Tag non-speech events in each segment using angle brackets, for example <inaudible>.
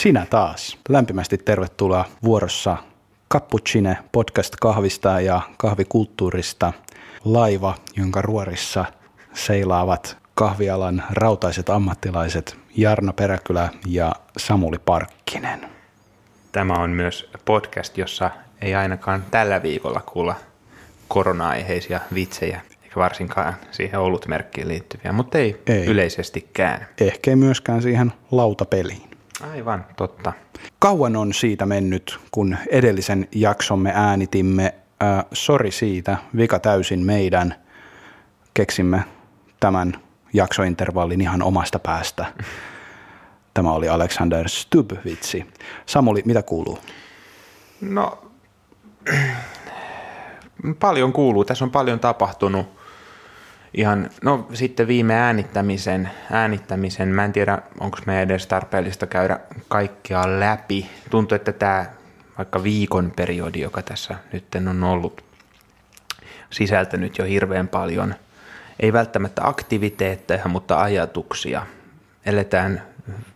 Sinä taas. Lämpimästi tervetuloa vuorossa Cappuccine podcast kahvista ja kahvikulttuurista. Laiva, jonka ruorissa seilaavat kahvialan rautaiset ammattilaiset Jarno Peräkylä ja Samuli Parkkinen. Tämä on myös podcast, jossa ei ainakaan tällä viikolla kuulla korona-aiheisia vitsejä, eikä varsinkaan siihen olutmerkkiin liittyviä, mutta ei, ei. yleisestikään. Ehkä myöskään siihen lautapeliin. Aivan, totta. Kauan on siitä mennyt, kun edellisen jaksomme äänitimme. Äh, sori siitä, vika täysin meidän. Keksimme tämän jaksointervallin ihan omasta päästä. <laughs> Tämä oli Alexander Stubb-vitsi. Samuli, mitä kuuluu? No, <clears throat> paljon kuuluu. Tässä on paljon tapahtunut. Ihan, no sitten viime äänittämisen, äänittämisen, mä en tiedä, onko me edes tarpeellista käydä kaikkea läpi. Tuntuu, että tämä vaikka viikon periodi, joka tässä nyt on ollut, sisältänyt jo hirveän paljon, ei välttämättä aktiviteetteja, mutta ajatuksia. Eletään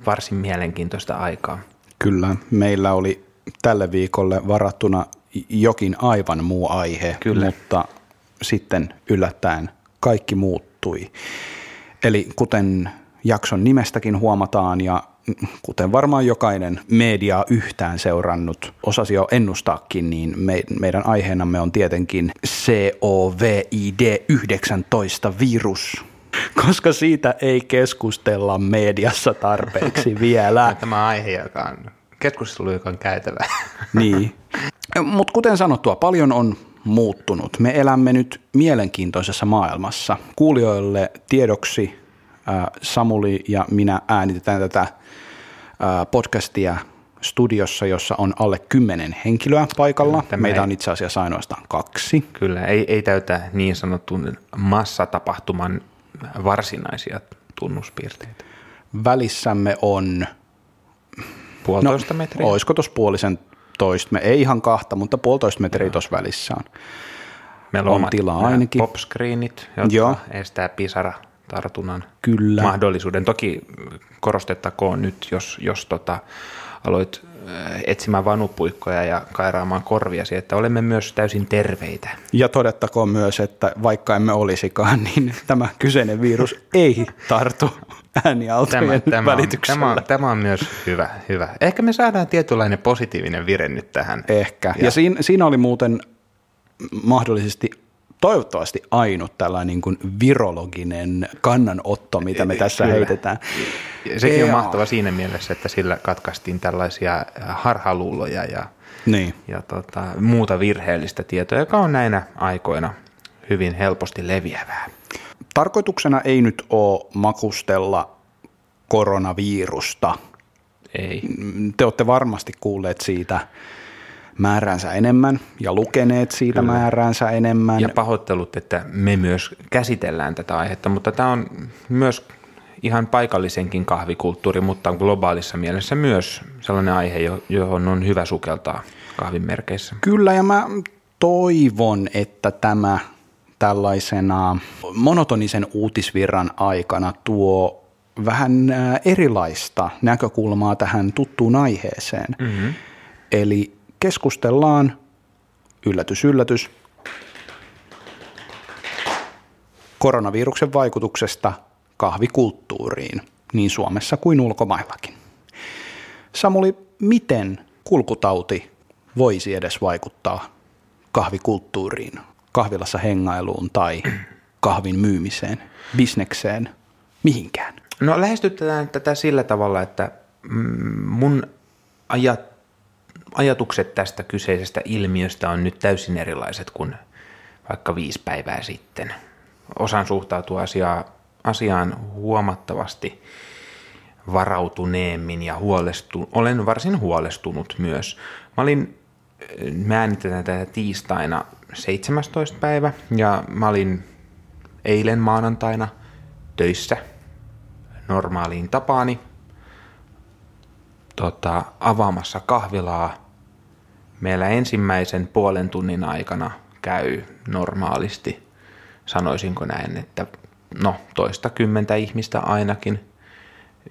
varsin mielenkiintoista aikaa. Kyllä, meillä oli tälle viikolle varattuna jokin aivan muu aihe, Kyllä. mutta sitten yllättäen kaikki muuttui. Eli kuten jakson nimestäkin huomataan ja kuten varmaan jokainen media yhtään seurannut osasi jo ennustaakin, niin me, meidän aiheenamme on tietenkin COVID-19 virus, koska siitä ei keskustella mediassa tarpeeksi <laughs> vielä. Tämä aihe, joka on keskustelu, joka on käytävä. Niin. Mutta kuten sanottua, paljon on muuttunut. Me elämme nyt mielenkiintoisessa maailmassa. Kuulijoille tiedoksi äh, Samuli ja minä äänitetään tätä äh, podcastia studiossa, jossa on alle kymmenen henkilöä paikalla. Tämä Meitä on itse asiassa ainoastaan kaksi. Kyllä, ei, ei täytä niin sanotun massatapahtuman varsinaisia tunnuspiirteitä. Välissämme on Puolitoista no, metriä? Olisiko tuossa puolisen toista, me ei ihan kahta, mutta puolitoista metriä tuossa välissä on. Meillä on, on tilaa ainakin. popscreenit, jotka Joo. estää pisara tartunnan Kyllä. mahdollisuuden. Toki korostettakoon nyt, jos, jos tota, aloit etsimään vanupuikkoja ja kairaamaan korviasi, että olemme myös täysin terveitä. Ja todettakoon myös, että vaikka emme olisikaan, niin tämä kyseinen virus ei tartu äänialtojen tämä, tämä välityksellä. On, tämä, on, tämä on myös hyvä, hyvä. Ehkä me saadaan tietynlainen positiivinen vire nyt tähän. Ehkä. Ja, ja siinä, siinä oli muuten mahdollisesti toivottavasti ainut tällainen niin kuin virologinen kannanotto, mitä me tässä Kyllä. heitetään. Sekin ja. on mahtava siinä mielessä, että sillä katkaistiin tällaisia harhaluuloja ja, niin. ja tota, muuta virheellistä tietoa, joka on näinä aikoina hyvin helposti leviävää. Tarkoituksena ei nyt ole makustella koronavirusta. Ei. Te olette varmasti kuulleet siitä määräänsä enemmän ja lukeneet siitä Kyllä. määräänsä enemmän. Ja pahoittelut, että me myös käsitellään tätä aihetta, mutta tämä on myös ihan paikallisenkin kahvikulttuuri, mutta on globaalissa mielessä myös sellainen aihe, johon on hyvä sukeltaa kahvin merkeissä. Kyllä, ja mä toivon, että tämä tällaisena monotonisen uutisvirran aikana tuo vähän erilaista näkökulmaa tähän tuttuun aiheeseen. Mm-hmm. Eli keskustellaan, yllätys, yllätys, koronaviruksen vaikutuksesta kahvikulttuuriin niin Suomessa kuin ulkomaillakin. Samuli, miten kulkutauti voisi edes vaikuttaa kahvikulttuuriin kahvilassa hengailuun tai kahvin myymiseen, bisnekseen, mihinkään? No lähestytetään tätä sillä tavalla, että mm, mun ajat, ajatukset tästä kyseisestä ilmiöstä on nyt täysin erilaiset kuin vaikka viisi päivää sitten. Osaan suhtautua asiaa, asiaan huomattavasti varautuneemmin ja huolestu, olen varsin huolestunut myös. Mä olin, mä äänitetään tätä tiistaina 17. päivä ja mä olin eilen maanantaina töissä normaaliin tapaani tota, avaamassa kahvilaa. Meillä ensimmäisen puolen tunnin aikana käy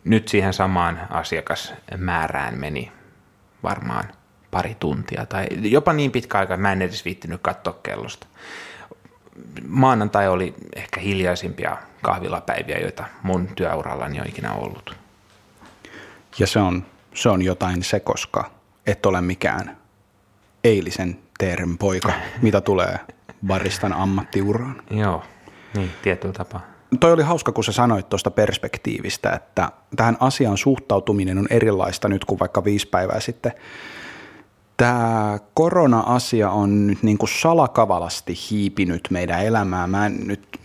nyt siihen samaan asiakasmäärään meni varmaan pari tuntia tai jopa niin pitkä aika, mä en edes viittinyt katsoa kellosta. Maanantai oli ehkä hiljaisimpia kahvilapäiviä, joita mun työurallani on ikinä ollut. Ja se on, se on jotain se, koska et ole mikään eilisen teeren poika, mitä tulee baristan ammattiuraan. Joo, niin, tietyllä tapaa. Toi oli hauska, kun sä sanoit tuosta perspektiivistä, että tähän asian suhtautuminen on erilaista nyt kuin vaikka viisi päivää sitten. Tämä korona-asia on nyt niin kuin salakavalasti hiipinyt meidän elämää. Mä en nyt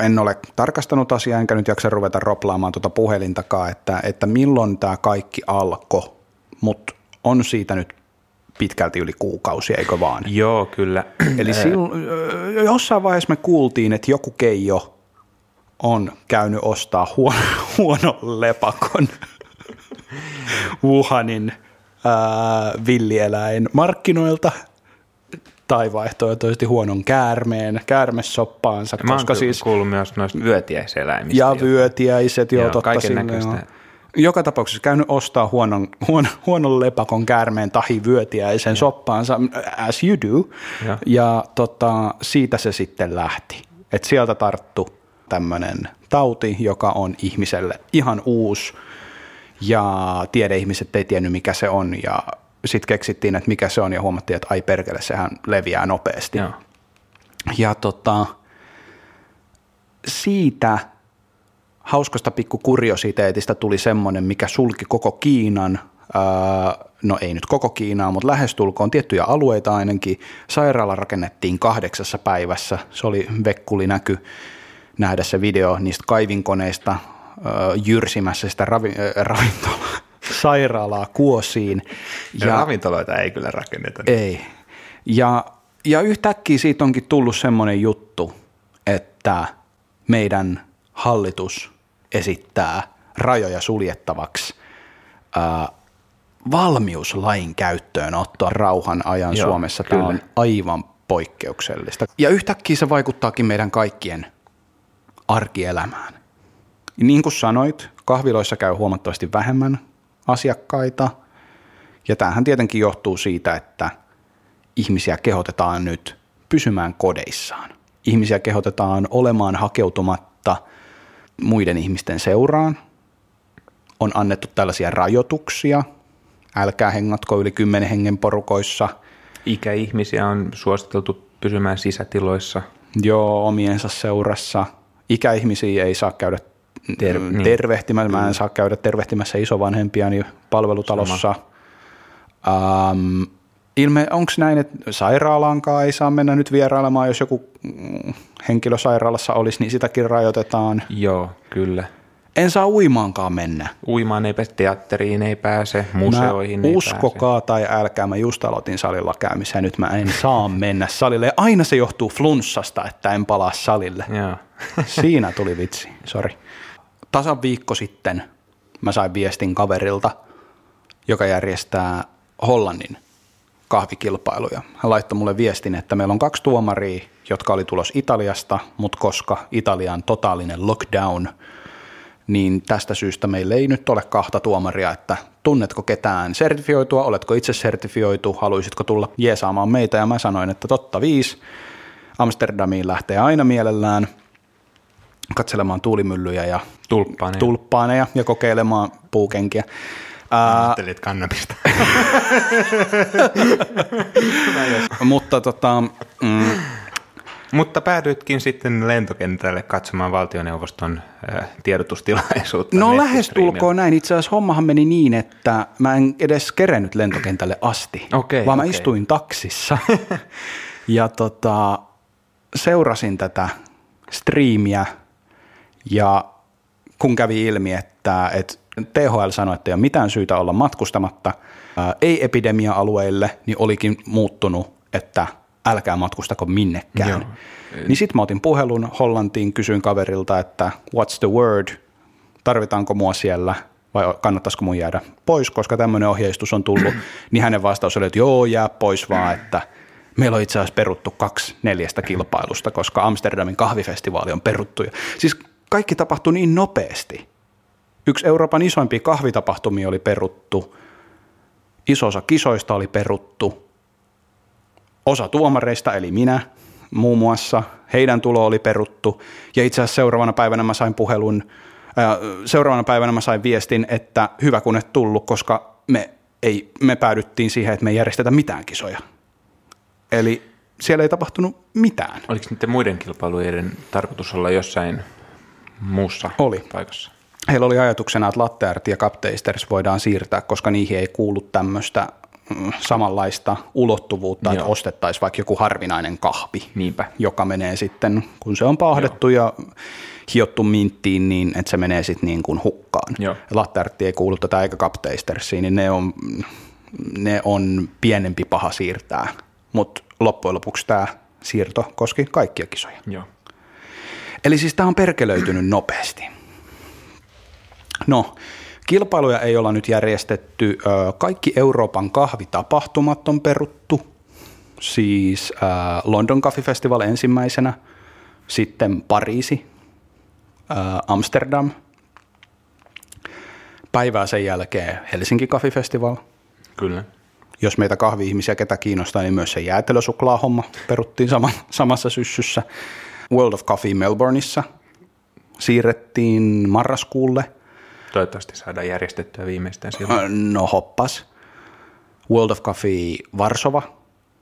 en ole tarkastanut asiaa, enkä nyt jaksa ruveta roplaamaan tuota puhelintakaan, että, että milloin tämä kaikki alkoi, mutta on siitä nyt pitkälti yli kuukausi, eikö vaan? Joo, kyllä. <clears throat> Eli silloin, jossain vaiheessa me kuultiin, että joku keijo on käynyt ostaa huono, <laughs> huonon lepakon <laughs> Wuhanin ää, villieläin markkinoilta tai vaihtoehtoisesti huonon käärmeen, käärmessoppaansa. Mä koska siis, kuullut myös noista vyötiäiseläimistä. Ja vyötiäiset, joo, joo totta sille, joka tapauksessa käynyt ostaa huonon, huonon, huonon lepakon käärmeen tahi vyötiäisen ja. soppaansa, as you do, ja, ja tota, siitä se sitten lähti. Et sieltä tarttu tämmöinen tauti, joka on ihmiselle ihan uusi, ja tiedeihmiset ei tiennyt mikä se on, ja sitten keksittiin, että mikä se on, ja huomattiin, että ai perkele, sehän leviää nopeasti. Ja, ja tota, siitä hauskasta pikku kuriositeetista tuli semmoinen, mikä sulki koko Kiinan, no ei nyt koko Kiinaa, mutta lähestulkoon tiettyjä alueita ainakin. Sairaala rakennettiin kahdeksassa päivässä, se oli vekkuli näky nähdä se video niistä kaivinkoneista jyrsimässä sitä ravi, ravintolaa, <laughs> sairaalaa kuosiin. Ja, ja ravintoloita ei kyllä rakenneta. Ei. Ja, ja yhtäkkiä siitä onkin tullut semmoinen juttu, että meidän hallitus esittää rajoja suljettavaksi ää, valmiuslain käyttöönottoa rauhan ajan Joo, Suomessa. Tämä kyllä. on aivan poikkeuksellista. Ja yhtäkkiä se vaikuttaakin meidän kaikkien arkielämään. Niin kuin sanoit, kahviloissa käy huomattavasti vähemmän asiakkaita. Ja tämähän tietenkin johtuu siitä, että ihmisiä kehotetaan nyt pysymään kodeissaan. Ihmisiä kehotetaan olemaan hakeutumatta – muiden ihmisten seuraan. On annettu tällaisia rajoituksia. Älkää hengatko yli kymmenen hengen porukoissa. Ikäihmisiä on suositeltu pysymään sisätiloissa. Joo, omiensa seurassa. Ikäihmisiä ei saa käydä Ter- niin. tervehtimässä. Mä en saa käydä tervehtimässä isovanhempiani palvelutalossa. Um, ilme, onko näin, että sairaalaankaan ei saa mennä nyt vierailemaan, jos joku mm, henkilö sairaalassa olisi, niin sitäkin rajoitetaan. Joo, kyllä. En saa uimaankaan mennä. Uimaan ei pääse, teatteriin ei pääse, museoihin mä ei uskokaa pääse. tai älkää, mä just aloitin salilla käymisen, nyt mä en saa mennä salille. Ja aina se johtuu flunssasta, että en palaa salille. Joo. <laughs> Siinä tuli vitsi, sori. Tasan viikko sitten mä sain viestin kaverilta, joka järjestää Hollannin kahvikilpailuja. Hän laittoi mulle viestin, että meillä on kaksi tuomaria, jotka oli tulos Italiasta, mutta koska Italian totaalinen lockdown, niin tästä syystä meillä ei nyt ole kahta tuomaria, että tunnetko ketään sertifioitua, oletko itse sertifioitu, haluaisitko tulla jeesaamaan meitä, ja mä sanoin, että totta viisi, Amsterdamiin lähtee aina mielellään katselemaan tuulimyllyjä ja tulppaaneja, tulppaaneja ja kokeilemaan puukenkiä. Ajattelit kannabista. <laughs> Mutta tota, mm, mutta päädyitkin sitten lentokentälle katsomaan valtioneuvoston äh, tiedotustilaisuutta. No lähestulkoon näin. Itse asiassa hommahan meni niin, että mä en edes kerennyt lentokentälle asti, okay, vaan okay. mä istuin taksissa <laughs> ja tota, seurasin tätä striimiä ja kun kävi ilmi, että, että THL sanoi, että ei ole mitään syytä olla matkustamatta ei-epidemia-alueille, niin olikin muuttunut, että älkää matkustako minnekään. Joo. Niin sitten mä otin puhelun Hollantiin, kysyin kaverilta, että what's the word, tarvitaanko mua siellä vai kannattaisiko mun jäädä pois, koska tämmöinen ohjeistus on tullut, <clears throat> niin hänen vastaus oli, että joo, jää pois vaan, että meillä on itse asiassa peruttu kaksi neljästä kilpailusta, koska Amsterdamin kahvifestivaali on peruttu. Siis kaikki tapahtui niin nopeasti, Yksi Euroopan isoimpia kahvitapahtumia oli peruttu, iso osa kisoista oli peruttu, osa tuomareista eli minä muun muassa, heidän tulo oli peruttu ja itse asiassa seuraavana päivänä mä sain puhelun, ää, seuraavana päivänä mä sain viestin, että hyvä kun et tullut, koska me, ei, me päädyttiin siihen, että me ei järjestetä mitään kisoja. Eli siellä ei tapahtunut mitään. Oliko niiden muiden kilpailujen tarkoitus olla jossain muussa oli. paikassa? Heillä oli ajatuksena, että latteart ja kapteisters voidaan siirtää, koska niihin ei kuulu tämmöistä mm, samanlaista ulottuvuutta, Joo. että ostettaisiin vaikka joku harvinainen kahvi, Niinpä. joka menee sitten, kun se on pahdettu Joo. ja hiottu minttiin, niin että se menee sitten niin kuin hukkaan. Latteartti ei kuulu tätä eikä kapteistersiin, niin ne on, ne on pienempi paha siirtää, mutta loppujen lopuksi tämä siirto koski kaikkia kisoja. Joo. Eli siis tämä on perkelöitynyt nopeasti. No, kilpailuja ei olla nyt järjestetty. Kaikki Euroopan kahvitapahtumat on peruttu. Siis London Coffee Festival ensimmäisenä, sitten Pariisi, Amsterdam, päivää sen jälkeen Helsinki Coffee Festival. Kyllä. Jos meitä kahvi-ihmisiä ketä kiinnostaa, niin myös se jäätelösuklaahomma peruttiin sama, samassa syssyssä. World of Coffee Melbourneissa siirrettiin marraskuulle – Toivottavasti saadaan järjestettyä viimeistään silloin. No hoppas. World of Coffee Varsova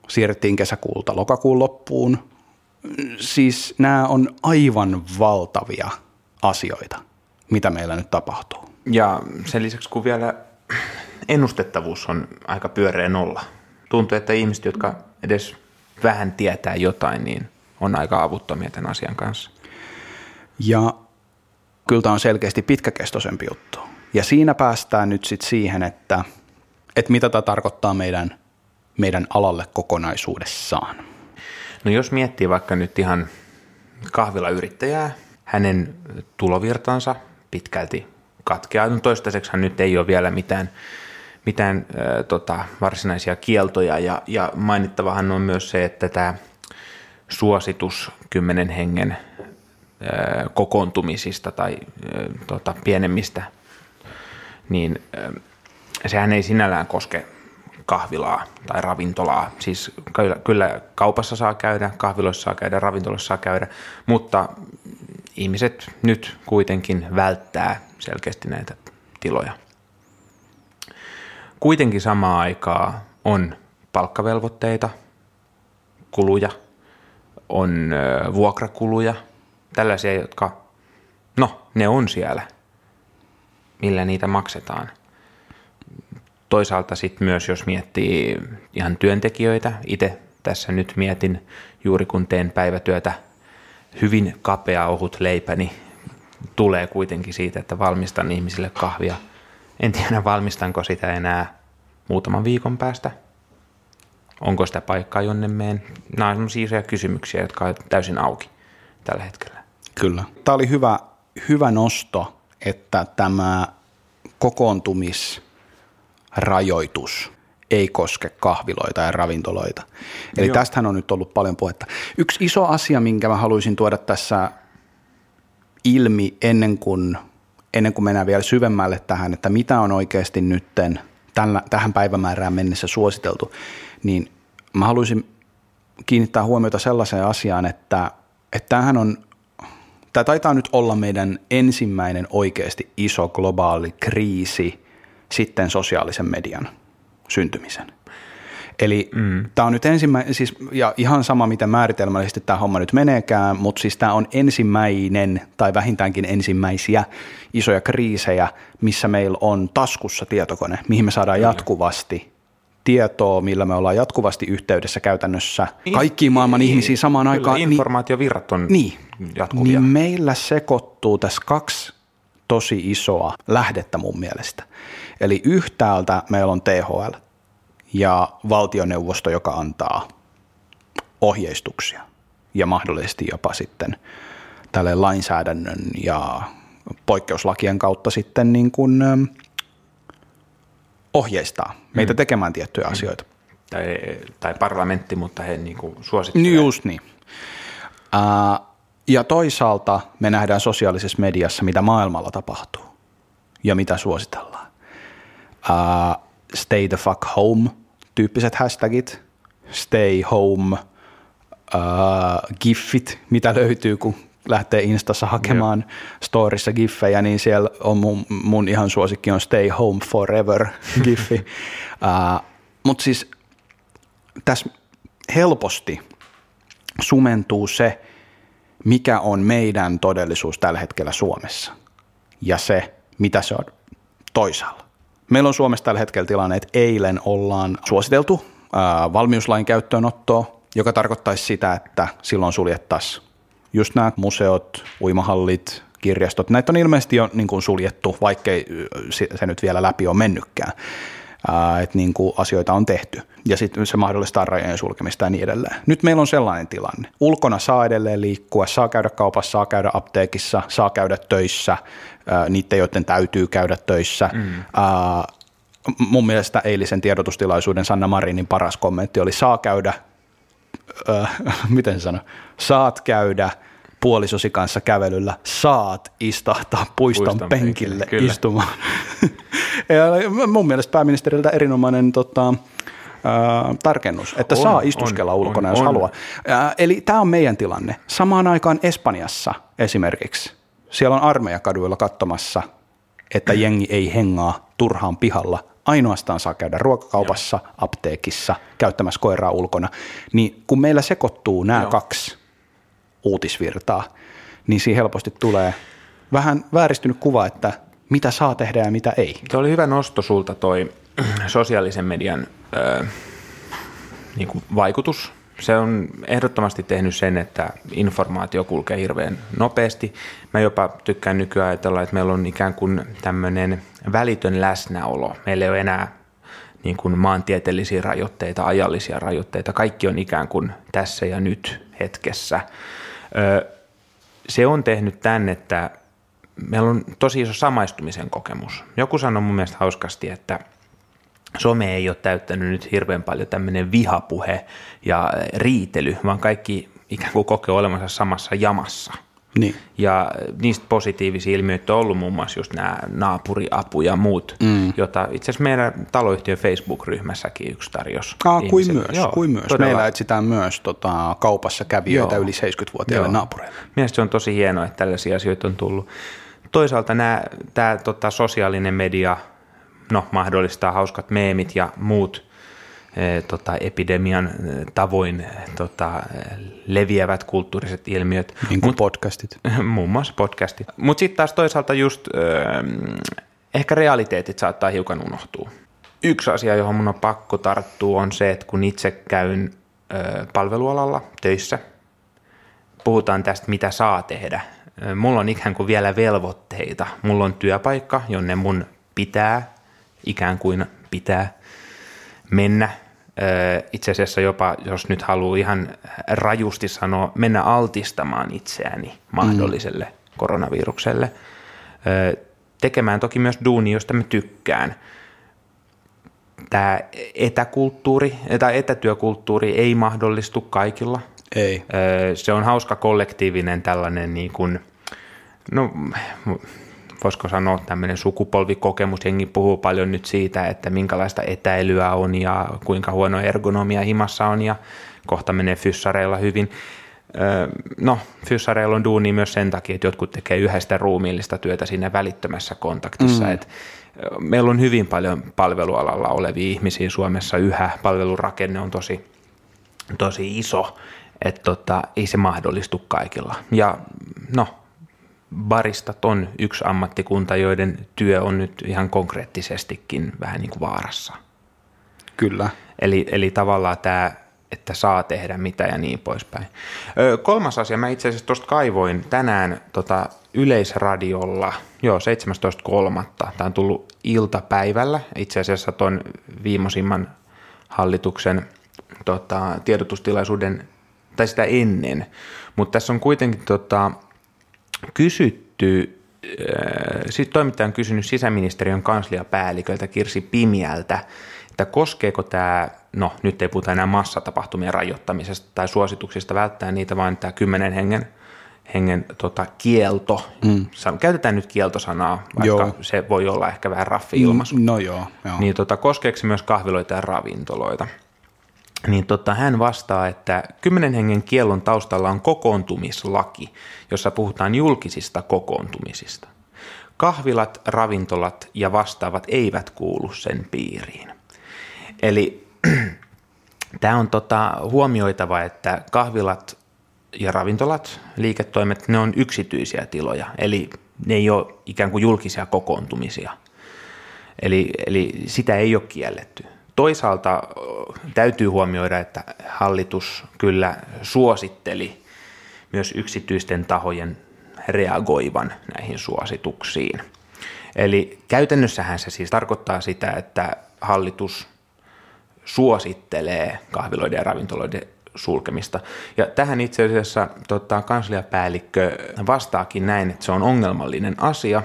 siirrettiin kesäkuulta lokakuun loppuun. Siis nämä on aivan valtavia asioita, mitä meillä nyt tapahtuu. Ja sen lisäksi kun vielä ennustettavuus on aika pyöreä nolla. Tuntuu, että ihmiset, jotka edes vähän tietää jotain, niin on aika avuttomia tämän asian kanssa. Ja kyllä tämä on selkeästi pitkäkestoisempi juttu. Ja siinä päästään nyt sitten siihen, että, että mitä tämä tarkoittaa meidän, meidän alalle kokonaisuudessaan. No jos miettii vaikka nyt ihan kahvilayrittäjää, hänen tulovirtansa pitkälti katkeaa. No toistaiseksi nyt ei ole vielä mitään, mitään äh, tota, varsinaisia kieltoja ja, ja mainittavahan on myös se, että tämä suositus kymmenen hengen kokoontumisista tai tota, pienemmistä, niin sehän ei sinällään koske kahvilaa tai ravintolaa. Siis kyllä, kyllä kaupassa saa käydä, kahviloissa saa käydä, ravintolassa saa käydä, mutta ihmiset nyt kuitenkin välttää selkeästi näitä tiloja. Kuitenkin samaa aikaa on palkkavelvoitteita, kuluja, on vuokrakuluja – tällaisia, jotka, no, ne on siellä, millä niitä maksetaan. Toisaalta sitten myös, jos miettii ihan työntekijöitä, itse tässä nyt mietin juuri kun teen päivätyötä, hyvin kapea ohut leipäni tulee kuitenkin siitä, että valmistan ihmisille kahvia. En tiedä, valmistanko sitä enää muutaman viikon päästä. Onko sitä paikkaa, jonne meen? Nämä on sellaisia kysymyksiä, jotka ovat täysin auki tällä hetkellä. Kyllä. Tämä oli hyvä, hyvä nosto, että tämä kokoontumisrajoitus ei koske kahviloita ja ravintoloita. Eli Joo. tästähän on nyt ollut paljon puhetta. Yksi iso asia, minkä mä haluaisin tuoda tässä ilmi ennen kuin, ennen kuin mennään vielä syvemmälle tähän, että mitä on oikeasti nytten tällä, tähän päivämäärään mennessä suositeltu, niin mä haluaisin kiinnittää huomiota sellaiseen asiaan, että, että tämähän on tämä taitaa nyt olla meidän ensimmäinen oikeasti iso globaali kriisi sitten sosiaalisen median syntymisen. Eli mm. tämä on nyt ensimmäinen, siis, ja ihan sama miten määritelmällisesti tämä homma nyt meneekään, mutta siis tämä on ensimmäinen tai vähintäänkin ensimmäisiä isoja kriisejä, missä meillä on taskussa tietokone, mihin me saadaan jatkuvasti tietoa, millä me ollaan jatkuvasti yhteydessä käytännössä kaikkiin maailman niin, ihmisiin samaan kyllä, aikaan. Niin- informaatiovirrat on niin, jatkuvia. Niin meillä sekoittuu tässä kaksi tosi isoa lähdettä mun mielestä. Eli yhtäältä meillä on THL ja valtioneuvosto, joka antaa ohjeistuksia ja mahdollisesti jopa sitten tälle lainsäädännön ja poikkeuslakien kautta sitten niin kuin ohjeistaa meitä mm. tekemään tiettyjä mm. asioita. Tai, tai parlamentti, mutta he niin kuin suosittelevat. Just niin. Uh, ja toisaalta me nähdään sosiaalisessa mediassa, mitä maailmalla tapahtuu. ja mitä suositellaan. Uh, stay the fuck home tyyppiset hashtagit, stay home, uh, giffit, mitä löytyy, kun lähtee Instassa hakemaan Joo. storissa giffejä, niin siellä on mun, mun ihan suosikki on stay home forever <laughs> giffi. uh, Mutta siis tässä helposti sumentuu se, mikä on meidän todellisuus tällä hetkellä Suomessa ja se, mitä se on toisaalla. Meillä on Suomessa tällä hetkellä tilanne, että eilen ollaan suositeltu ää, valmiuslain käyttöönottoa, joka tarkoittaisi sitä, että silloin suljettaisiin just nämä museot, uimahallit, kirjastot. Näitä on ilmeisesti jo niin kuin suljettu, vaikkei se nyt vielä läpi on mennytkään että niin kuin asioita on tehty. Ja sitten se mahdollistaa rajojen sulkemista ja niin edelleen. Nyt meillä on sellainen tilanne. Ulkona saa edelleen liikkua, saa käydä kaupassa, saa käydä apteekissa, saa käydä töissä, niiden, joiden täytyy käydä töissä. Mm. mun mielestä eilisen tiedotustilaisuuden Sanna Marinin paras kommentti oli, saa käydä, äh, <laughs> miten sano, saat käydä – puolisosi kanssa kävelyllä saat istahtaa puiston, puiston penkille penkille istumaan. <laughs> ja mun mielestä pääministeriltä erinomainen tota, ää, tarkennus, että on, saa istuskella on, ulkona, on, jos on. haluaa. Ää, eli tämä on meidän tilanne. Samaan aikaan Espanjassa esimerkiksi, siellä on armeija kaduilla katsomassa, että <clears throat> jengi ei hengaa turhaan pihalla, ainoastaan saa käydä ruokakaupassa, Joo. apteekissa, käyttämässä koiraa ulkona, niin kun meillä sekoittuu nämä Joo. kaksi uutisvirtaa, niin siinä helposti tulee vähän vääristynyt kuva, että mitä saa tehdä ja mitä ei. Se oli hyvä nosto sulta toi sosiaalisen median ö, niin kuin vaikutus. Se on ehdottomasti tehnyt sen, että informaatio kulkee hirveän nopeasti. Mä jopa tykkään nykyään ajatella, että meillä on ikään kuin tämmöinen välitön läsnäolo. Meillä ei ole enää niin kuin maantieteellisiä rajoitteita, ajallisia rajoitteita. Kaikki on ikään kuin tässä ja nyt hetkessä. Se on tehnyt tämän, että meillä on tosi iso samaistumisen kokemus. Joku sanoi mun mielestä hauskasti, että some ei ole täyttänyt nyt hirveän paljon tämmöinen vihapuhe ja riitely, vaan kaikki ikään kuin kokee olemassa samassa jamassa. Niin. Ja niistä positiivisia ilmiöitä on ollut muun muassa just nämä naapuriapu ja muut, mm. jota itse asiassa meidän taloyhtiön Facebook-ryhmässäkin yksi tarjosi. Ah, kuin myös, Joo, kuin myös. Todella. Meillä etsitään myös tota, kaupassa kävijöitä Joo. yli 70-vuotiaille Joo. naapureille. Mielestäni se on tosi hienoa, että tällaisia asioita on tullut. Toisaalta nämä, tämä tota, sosiaalinen media no, mahdollistaa hauskat meemit ja muut e, tota, epidemian e, tavoin e, tota, leviävät kulttuuriset ilmiöt. Niin kuin Mut, podcastit. <laughs> Muun muassa podcastit. Mutta sitten taas toisaalta just ö, ehkä realiteetit saattaa hiukan unohtua. Yksi asia, johon mun on pakko tarttua, on se, että kun itse käyn ö, palvelualalla töissä, puhutaan tästä, mitä saa tehdä – mulla on ikään kuin vielä velvoitteita. Mulla on työpaikka, jonne mun pitää, ikään kuin pitää mennä. Itse asiassa jopa, jos nyt haluaa ihan rajusti sanoa, mennä altistamaan itseäni mahdolliselle mm. koronavirukselle. Tekemään toki myös duuni, josta mä tykkään. Tämä etäkulttuuri, tai etätyökulttuuri ei mahdollistu kaikilla – ei. Se on hauska kollektiivinen tällainen, niin kuin, no voisiko sanoa tämmöinen sukupolvikokemus. Jengi puhuu paljon nyt siitä, että minkälaista etäilyä on ja kuinka huono ergonomia himassa on ja kohta menee fyssareilla hyvin. No, fyssareilla on duuni myös sen takia, että jotkut tekee yhdestä ruumiillista työtä siinä välittömässä kontaktissa. Mm. Et meillä on hyvin paljon palvelualalla olevia ihmisiä Suomessa yhä. Palvelurakenne on tosi, tosi iso että tota, ei se mahdollistu kaikilla. Ja no, baristat on yksi ammattikunta, joiden työ on nyt ihan konkreettisestikin vähän niin kuin vaarassa. Kyllä. Eli, eli tavallaan tämä, että saa tehdä mitä ja niin poispäin. Ö, kolmas asia, mä itse asiassa tuosta kaivoin tänään tota, yleisradiolla, joo 17.3. Tämä on tullut iltapäivällä, itse asiassa tuon viimeisimman hallituksen tota, tiedotustilaisuuden tai sitä ennen, mutta tässä on kuitenkin tota, kysytty, äh, sitten toimittaja on kysynyt sisäministeriön kansliapäälliköltä Kirsi Pimiältä, että koskeeko tämä, no nyt ei puhuta enää massatapahtumien rajoittamisesta tai suosituksista välttää niitä, vaan tämä kymmenen hengen hengen tota, kielto. Mm. Käytetään nyt kieltosanaa, vaikka joo. se voi olla ehkä vähän raffi ilmaisu. Mm, no joo. joo. Niin tota, koskeeko se myös kahviloita ja ravintoloita? Niin tota, hän vastaa, että kymmenen hengen kiellon taustalla on kokoontumislaki, jossa puhutaan julkisista kokoontumisista. Kahvilat, ravintolat ja vastaavat eivät kuulu sen piiriin. Eli <clears throat> tämä on tota, huomioitava, että kahvilat ja ravintolat, liiketoimet, ne on yksityisiä tiloja, eli ne ei ole ikään kuin julkisia kokoontumisia. Eli, eli sitä ei ole kielletty. Toisaalta täytyy huomioida, että hallitus kyllä suositteli myös yksityisten tahojen reagoivan näihin suosituksiin. Eli käytännössähän se siis tarkoittaa sitä, että hallitus suosittelee kahviloiden ja ravintoloiden sulkemista. Ja tähän itse asiassa tota, kansliapäällikkö vastaakin näin, että se on ongelmallinen asia.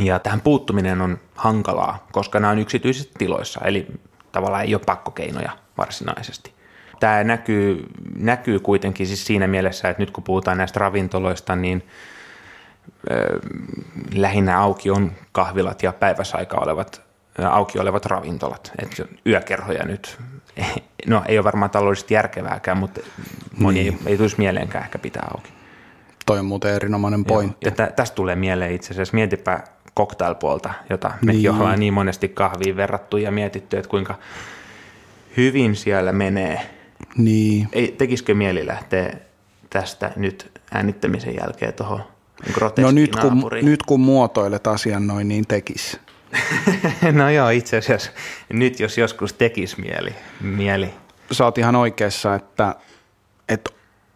Ja tähän puuttuminen on hankalaa, koska nämä on yksityisissä tiloissa, eli tavallaan ei ole pakkokeinoja varsinaisesti. Tämä näkyy, näkyy kuitenkin siis siinä mielessä, että nyt kun puhutaan näistä ravintoloista, niin ö, lähinnä auki on kahvilat ja päiväsaika olevat, auki olevat ravintolat. Et yökerhoja nyt, <laughs> no ei ole varmaan taloudellisesti järkevääkään, mutta moni niin. ei, ei tulisi mieleenkään ehkä pitää auki. Toi on muuten erinomainen pointti. Ja, ja tästä tulee mieleen itse asiassa, mietipä cocktailpuolta, jota niin. mekin ollaan niin monesti kahviin verrattu ja mietitty, että kuinka hyvin siellä menee. Niin. Ei, tekisikö mieli lähteä tästä nyt äänittämisen jälkeen tuohon No nyt kun, nyt kun muotoilet asian noin, niin tekis. <laughs> no joo, itse asiassa nyt jos joskus tekis mieli. mieli. Sä oot ihan oikeassa, että, että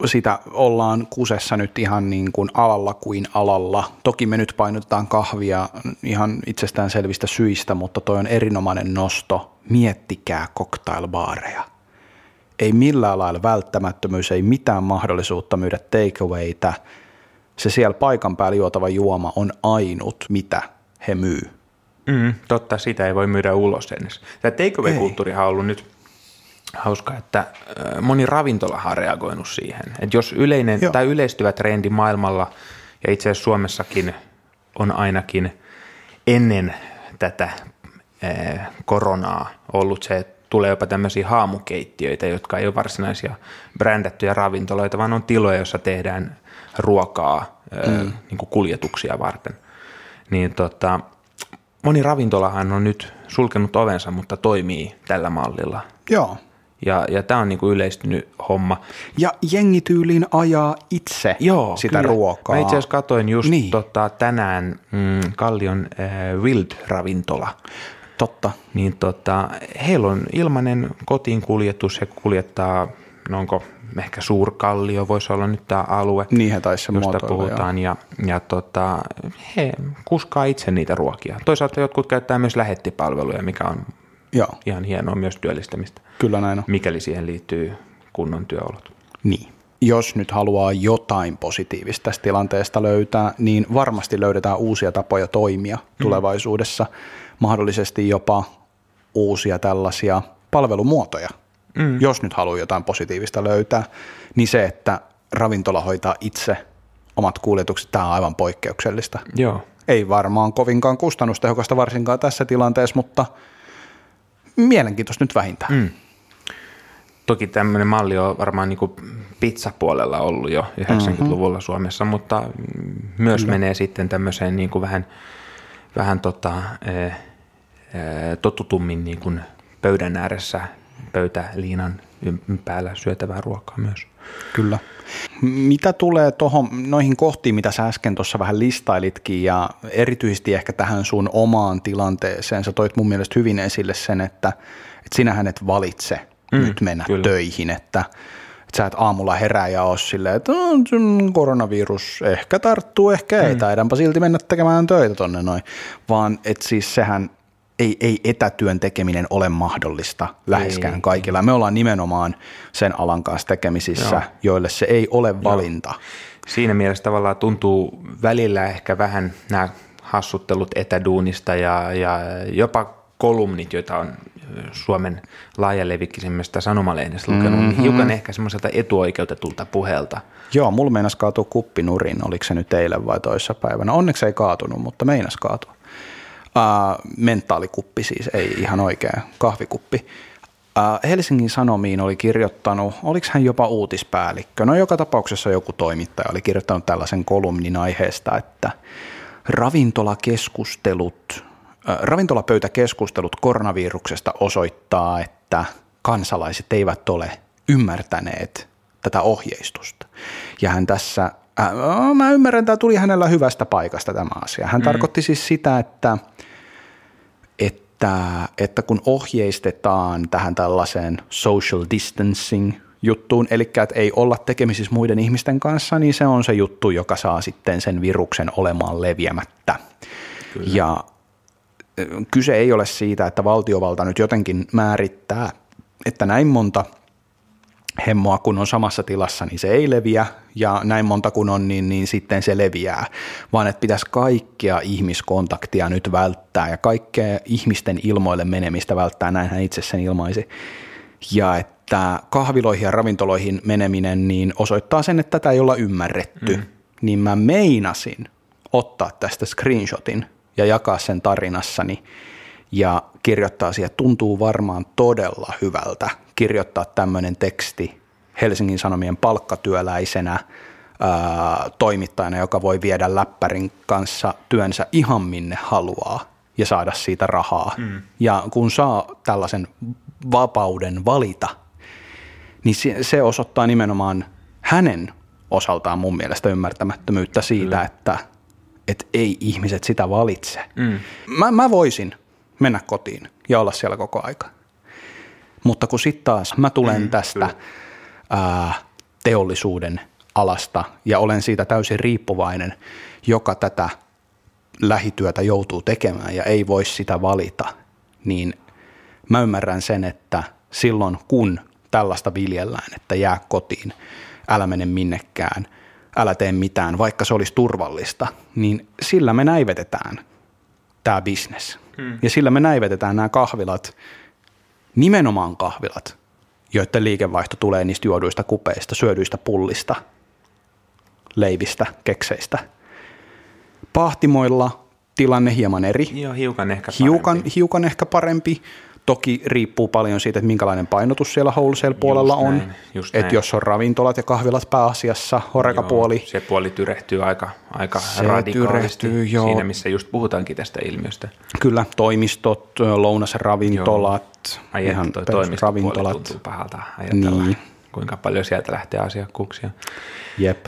sitä ollaan kusessa nyt ihan niin kuin alalla kuin alalla. Toki me nyt painotetaan kahvia ihan itsestään selvistä syistä, mutta toi on erinomainen nosto. Miettikää cocktailbaareja. Ei millään lailla välttämättömyys, ei mitään mahdollisuutta myydä takeawayta. Se siellä paikan päällä juotava juoma on ainut, mitä he myy. Mm, totta, sitä ei voi myydä ulos edes. Tämä takeaway-kulttuurihan on ollut nyt hauska, että moni ravintola on reagoinut siihen. Että jos yleinen Joo. tai yleistyvä trendi maailmalla ja itse asiassa Suomessakin on ainakin ennen tätä koronaa ollut se, että tulee jopa tämmöisiä haamukeittiöitä, jotka ei ole varsinaisia brändättyjä ravintoloita, vaan on tiloja, joissa tehdään ruokaa mm. niin kuin kuljetuksia varten. Niin tota, moni ravintolahan on nyt sulkenut ovensa, mutta toimii tällä mallilla. Joo. Ja, ja tämä on niinku yleistynyt homma. Ja jengityyliin ajaa itse Joo, sitä kyllä. ruokaa. Mä itse asiassa katoin just niin. tota, tänään mm, Kallion äh, Wild-ravintola. Totta. Niin tota, heillä on ilmainen kotiin kuljetus, he kuljettaa, no onko ehkä Suurkallio voisi olla nyt tämä alue, niin he josta muotoilla, puhutaan, ja, ja tota, he kuskaa itse niitä ruokia. Toisaalta jotkut käyttää myös lähettipalveluja, mikä on Joo. ihan hienoa myös työllistämistä. Kyllä näin on. Mikäli siihen liittyy kunnon työolot. Niin. Jos nyt haluaa jotain positiivista tästä tilanteesta löytää, niin varmasti löydetään uusia tapoja toimia mm. tulevaisuudessa. Mahdollisesti jopa uusia tällaisia palvelumuotoja. Mm. Jos nyt haluaa jotain positiivista löytää, niin se, että ravintola hoitaa itse omat kuljetukset, tämä on aivan poikkeuksellista. Joo. Ei varmaan kovinkaan kustannustehokasta varsinkaan tässä tilanteessa, mutta – mielenkiintoista nyt vähintään. Mm. Toki tämmöinen malli on varmaan niin pizzapuolella ollut jo 90-luvulla mm-hmm. Suomessa, mutta myös Kyllä. menee sitten tämmöiseen niin kuin vähän, vähän tota, e, e, totutummin niin kuin pöydän ääressä pöytäliinan päällä syötävää ruokaa myös. Kyllä. Mitä tulee tohon, noihin kohtiin, mitä sä äsken tuossa vähän listailitkin ja erityisesti ehkä tähän sun omaan tilanteeseen, sä toit mun mielestä hyvin esille sen, että, että sinähän et valitse mm, nyt mennä kyllä. töihin, että, että sä et aamulla herää ja ole silleen, että no, koronavirus ehkä tarttuu, ehkä ei, mm. taidanpa silti mennä tekemään töitä tonne noin, vaan että siis sehän ei, ei etätyön tekeminen ole mahdollista läheskään ei. kaikilla. Me ollaan nimenomaan sen alan kanssa tekemisissä, Joo. joille se ei ole valinta. Joo. Siinä mielessä tavallaan tuntuu välillä ehkä vähän nämä hassuttelut etäduunista ja, ja jopa kolumnit, joita on Suomen laajalevikkisimmästä sanomalehdestä lukenut, mm-hmm. hiukan ehkä semmoiselta etuoikeutetulta puhelta. Joo, mulla meinas kaatua kuppi nurin, oliko se nyt eilen vai toissa päivänä. Onneksi ei kaatunut, mutta meinas kaatua. Uh, mentaalikuppi siis, ei ihan oikea kahvikuppi. Uh, Helsingin Sanomiin oli kirjoittanut, oliko hän jopa uutispäällikkö, no joka tapauksessa joku toimittaja oli kirjoittanut tällaisen kolumnin aiheesta, että ravintolakeskustelut, uh, ravintolapöytäkeskustelut koronaviruksesta osoittaa, että kansalaiset eivät ole ymmärtäneet tätä ohjeistusta. Ja hän tässä, äh, mä ymmärrän, että tämä tuli hänellä hyvästä paikasta tämä asia. Hän mm. tarkoitti siis sitä, että, että, että kun ohjeistetaan tähän tällaiseen social distancing juttuun, eli että ei olla tekemisissä muiden ihmisten kanssa, niin se on se juttu, joka saa sitten sen viruksen olemaan leviämättä. Kyllä. Ja kyse ei ole siitä, että valtiovalta nyt jotenkin määrittää, että näin monta – hemmoa kun on samassa tilassa, niin se ei leviä. Ja näin monta kun on, niin, niin sitten se leviää, vaan että pitäisi kaikkea ihmiskontaktia nyt välttää ja kaikkea ihmisten ilmoille menemistä välttää, näin hän itse sen ilmaisi. Ja että kahviloihin ja ravintoloihin meneminen niin osoittaa sen, että tätä ei olla ymmärretty, mm. niin mä meinasin ottaa tästä screenshotin ja jakaa sen tarinassani ja kirjoittaa siihen, tuntuu varmaan todella hyvältä kirjoittaa tämmöinen teksti Helsingin Sanomien palkkatyöläisenä ää, toimittajana, joka voi viedä läppärin kanssa työnsä ihan minne haluaa ja saada siitä rahaa. Mm. Ja kun saa tällaisen vapauden valita, niin se, se osoittaa nimenomaan hänen osaltaan mun mielestä ymmärtämättömyyttä siitä, mm. että, että ei ihmiset sitä valitse. Mm. Mä, mä voisin mennä kotiin ja olla siellä koko aika. Mutta kun sitten taas mä tulen mm, tästä ää, teollisuuden alasta ja olen siitä täysin riippuvainen, joka tätä lähityötä joutuu tekemään ja ei voi sitä valita, niin mä ymmärrän sen, että silloin kun tällaista viljellään, että jää kotiin, älä mene minnekään, älä tee mitään, vaikka se olisi turvallista, niin sillä me näivetetään tämä bisnes. Hmm. Ja sillä me näivetetään nämä kahvilat nimenomaan kahvilat, joiden liikevaihto tulee niistä juoduista kupeista, syödyistä pullista, leivistä, kekseistä. Pahtimoilla tilanne hieman eri. Joo, hiukan ehkä parempi. Hiukan, hiukan ehkä parempi. Toki riippuu paljon siitä, että minkälainen painotus siellä wholesale-puolella just on. Näin, just että jos on ravintolat ja kahvilat pääasiassa, horekapuoli. se puoli tyrehtyy aika, aika se radikaalisti tyrehtyy, joo. siinä, missä just puhutaankin tästä ilmiöstä. Kyllä, toimistot, lounasravintolat, Ai ihan toi toimistopuoli tuntuu pahalta ajatella. Niin kuinka paljon sieltä lähtee asiakkuuksia. Jep.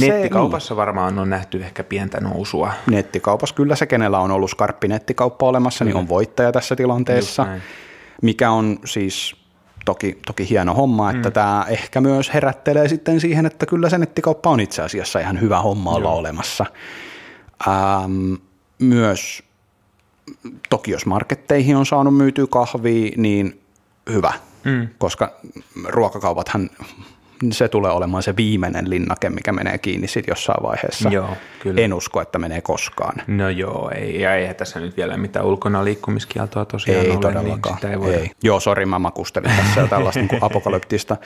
Nettikaupassa se, niin. varmaan on nähty ehkä pientä nousua. Nettikaupassa kyllä se, kenellä on ollut skarppi nettikauppa olemassa, mm. niin on voittaja tässä tilanteessa, mikä on siis toki, toki hieno homma, että mm. tämä ehkä myös herättelee sitten siihen, että kyllä se nettikauppa on itse asiassa ihan hyvä homma olla Joo. olemassa. Ähm, myös toki jos marketteihin on saanut myytyä kahvia, niin hyvä, mm. koska ruokakaupathan se tulee olemaan se viimeinen linnake, mikä menee kiinni sitten jossain vaiheessa. Joo, kyllä. En usko, että menee koskaan. No joo, ei, ja ei tässä nyt vielä mitään ulkona liikkumiskieltoa tosiaan ei ole, todellakaan. Niin ei, ei. Joo, sori, mä makustelin tässä jo tällaista niin <laughs> apokalyptista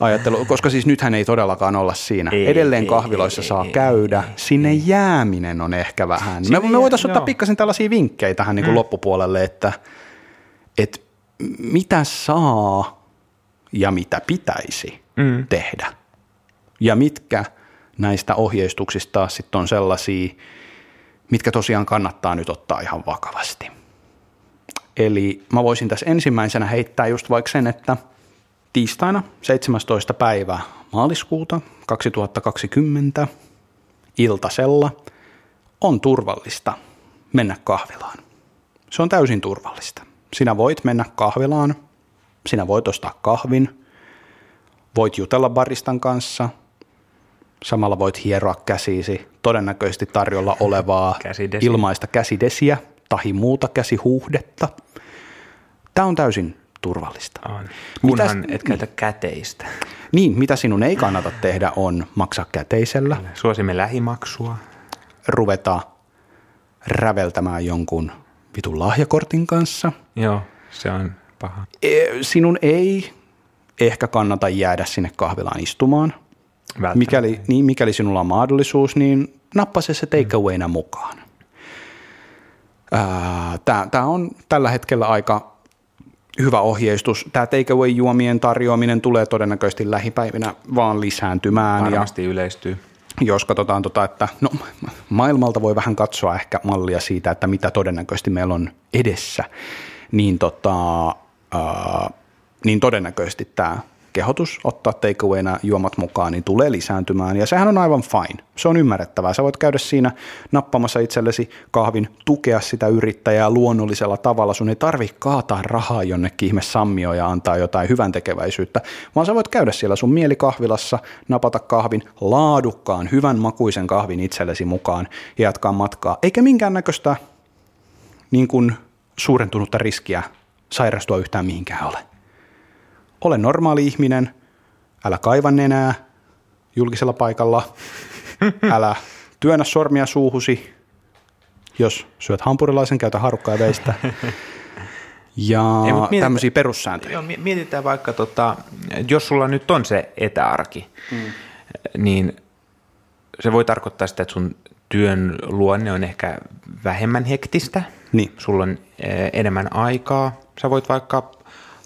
ajattelua, koska siis nythän ei todellakaan olla siinä. Ei, Edelleen ei, kahviloissa ei, saa ei, käydä, ei, sinne ei. jääminen on ehkä vähän. Sinne me, me voitaisiin ottaa pikkasen tällaisia vinkkejä tähän niin kuin mm. loppupuolelle, että, että mitä saa ja mitä pitäisi mm. tehdä. Ja mitkä näistä ohjeistuksista taas sitten on sellaisia, mitkä tosiaan kannattaa nyt ottaa ihan vakavasti. Eli mä voisin tässä ensimmäisenä heittää just vaikka sen, että tiistaina 17. päivä maaliskuuta 2020 iltasella on turvallista mennä kahvilaan. Se on täysin turvallista. Sinä voit mennä kahvilaan, sinä voit ostaa kahvin, voit jutella baristan kanssa, samalla voit hieroa käsisi todennäköisesti tarjolla olevaa Käsidesi. ilmaista käsidesiä tai muuta käsihuhdetta. Tämä on täysin turvallista. On. Kunhan mitä, et käytä käteistä. Niin, mitä sinun ei kannata tehdä on maksaa käteisellä. Suosimme lähimaksua. Ruveta räveltämään jonkun vitun lahjakortin kanssa. Joo, se on paha. E, sinun ei ehkä kannata jäädä sinne kahvilaan istumaan. Mikäli, niin, mikäli sinulla on mahdollisuus, niin nappa se se takeawayna mukaan. Tämä on tällä hetkellä aika hyvä ohjeistus. Tämä takeaway-juomien tarjoaminen tulee todennäköisesti lähipäivinä vaan lisääntymään. Varmasti ja yleistyy. Jos katsotaan, tota, että no, maailmalta voi vähän katsoa ehkä mallia siitä, että mitä todennäköisesti meillä on edessä, niin, tota, ää, niin todennäköisesti tämä kehotus ottaa takeawayna juomat mukaan, niin tulee lisääntymään. Ja sehän on aivan fine. Se on ymmärrettävää. Sä voit käydä siinä nappamassa itsellesi kahvin, tukea sitä yrittäjää luonnollisella tavalla. Sun ei tarvi kaataa rahaa jonnekin ihme sammio ja antaa jotain hyvän tekeväisyyttä, vaan sä voit käydä siellä sun mielikahvilassa, napata kahvin, laadukkaan, hyvän makuisen kahvin itsellesi mukaan ja jatkaa matkaa. Eikä minkäännäköistä niin kuin suurentunutta riskiä sairastua yhtään mihinkään ole ole normaali ihminen, älä kaiva nenää julkisella paikalla, <laughs> älä työnnä sormia suuhusi, jos syöt hampurilaisen, käytä harukkaa ja veistä. <laughs> Ja Ei, tämmöisiä perussääntöjä. Joo, mietitään vaikka, tota, jos sulla nyt on se etäarki, mm. niin se voi tarkoittaa sitä, että sun työn luonne on ehkä vähemmän hektistä. Niin. Sulla on eh, enemmän aikaa. Sä voit vaikka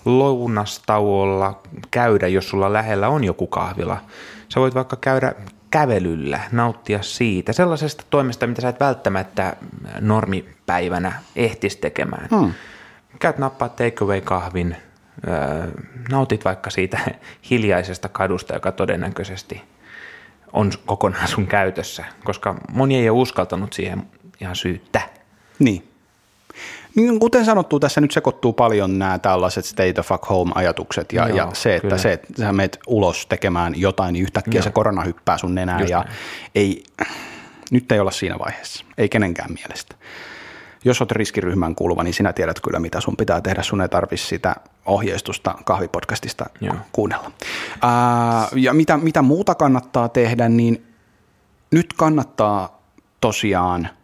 lounastauolla käydä, jos sulla lähellä on joku kahvila. Sä voit vaikka käydä kävelyllä, nauttia siitä, sellaisesta toimesta, mitä sä et välttämättä normipäivänä ehtisi tekemään. Hmm. Käyt nappaa takeaway-kahvin, nautit vaikka siitä <laughs> hiljaisesta kadusta, joka todennäköisesti on kokonaan sun käytössä, koska moni ei ole uskaltanut siihen ihan syyttä. Niin. Niin, kuten sanottu, tässä nyt sekoittuu paljon nämä tällaiset state of fuck home-ajatukset ja, Joo, ja se, että se, että sä menet ulos tekemään jotain, niin yhtäkkiä Joo. se korona hyppää sun nenään Just ja näin. ei, nyt ei olla siinä vaiheessa, ei kenenkään mielestä. Jos olet riskiryhmään kuuluva, niin sinä tiedät kyllä, mitä sun pitää tehdä. Sun ei tarvitse sitä ohjeistusta kahvipodcastista Joo. kuunnella. Ää, ja mitä, mitä muuta kannattaa tehdä, niin nyt kannattaa tosiaan –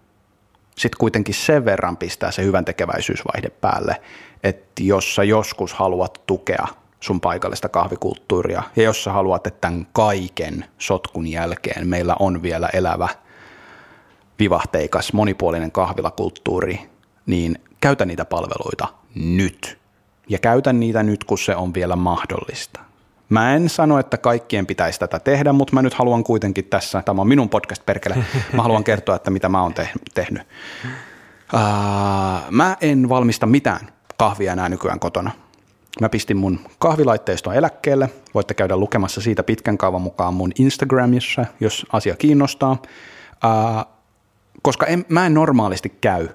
sitten kuitenkin sen verran pistää se hyvän tekeväisyysvaihde päälle, että jos sä joskus haluat tukea sun paikallista kahvikulttuuria ja jos sä haluat, että tämän kaiken sotkun jälkeen meillä on vielä elävä, vivahteikas, monipuolinen kahvilakulttuuri, niin käytä niitä palveluita nyt. Ja käytä niitä nyt, kun se on vielä mahdollista. Mä en sano, että kaikkien pitäisi tätä tehdä, mutta mä nyt haluan kuitenkin tässä, tämä on minun podcast perkele, mä haluan kertoa, että mitä mä oon te- tehnyt. Uh, mä en valmista mitään kahvia enää nykyään kotona. Mä pistin mun kahvilaitteiston eläkkeelle. Voitte käydä lukemassa siitä pitkän kaavan mukaan mun Instagramissa, jos asia kiinnostaa. Uh, koska en, mä en normaalisti käy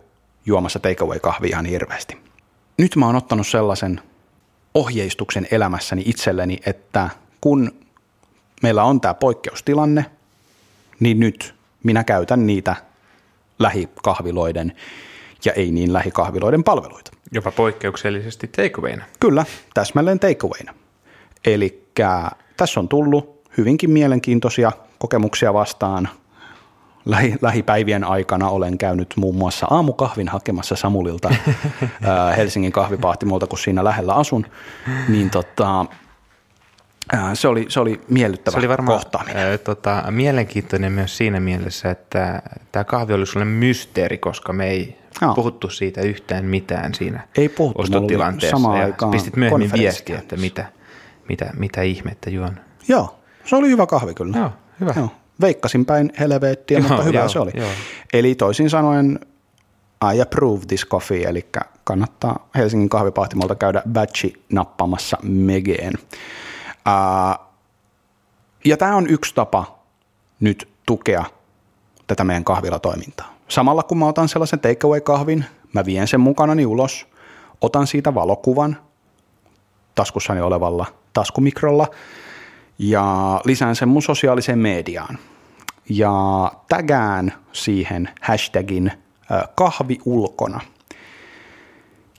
juomassa takeaway-kahvia ihan hirveästi. Nyt mä oon ottanut sellaisen ohjeistuksen elämässäni itselleni, että kun meillä on tämä poikkeustilanne, niin nyt minä käytän niitä lähikahviloiden ja ei niin lähikahviloiden palveluita. Jopa poikkeuksellisesti takeawayna. Kyllä, täsmälleen takeawayna. Eli tässä on tullut hyvinkin mielenkiintoisia kokemuksia vastaan lähi, lähipäivien aikana olen käynyt muun muassa aamukahvin hakemassa Samulilta <laughs> Helsingin kahvipahtimolta, kun siinä lähellä asun, niin tota, se oli, se oli miellyttävä se oli varmaan, kohtaaminen. Ää, tota, mielenkiintoinen myös siinä mielessä, että tämä kahvi oli sulle mysteeri, koska me ei no. puhuttu siitä yhtään mitään siinä ei puhuttu, ostotilanteessa. Samaan ja aikaan pistit myöhemmin viestiä, että mitä, mitä, mitä ihmettä juon. Joo, se oli hyvä kahvi kyllä. Joo, hyvä. Joo veikkasin päin helvettiä, joo, mutta hyvä joo, se oli. Joo. Eli toisin sanoen I approve this coffee, eli kannattaa Helsingin kahvipahtimolta käydä batchi nappamassa megeen. Uh, ja tämä on yksi tapa nyt tukea tätä meidän kahvilatoimintaa. Samalla kun mä otan sellaisen takeaway-kahvin, mä vien sen mukanani ulos, otan siitä valokuvan taskussani olevalla taskumikrolla ja lisään sen mun sosiaaliseen mediaan ja tägään siihen hashtagin kahvi ulkona.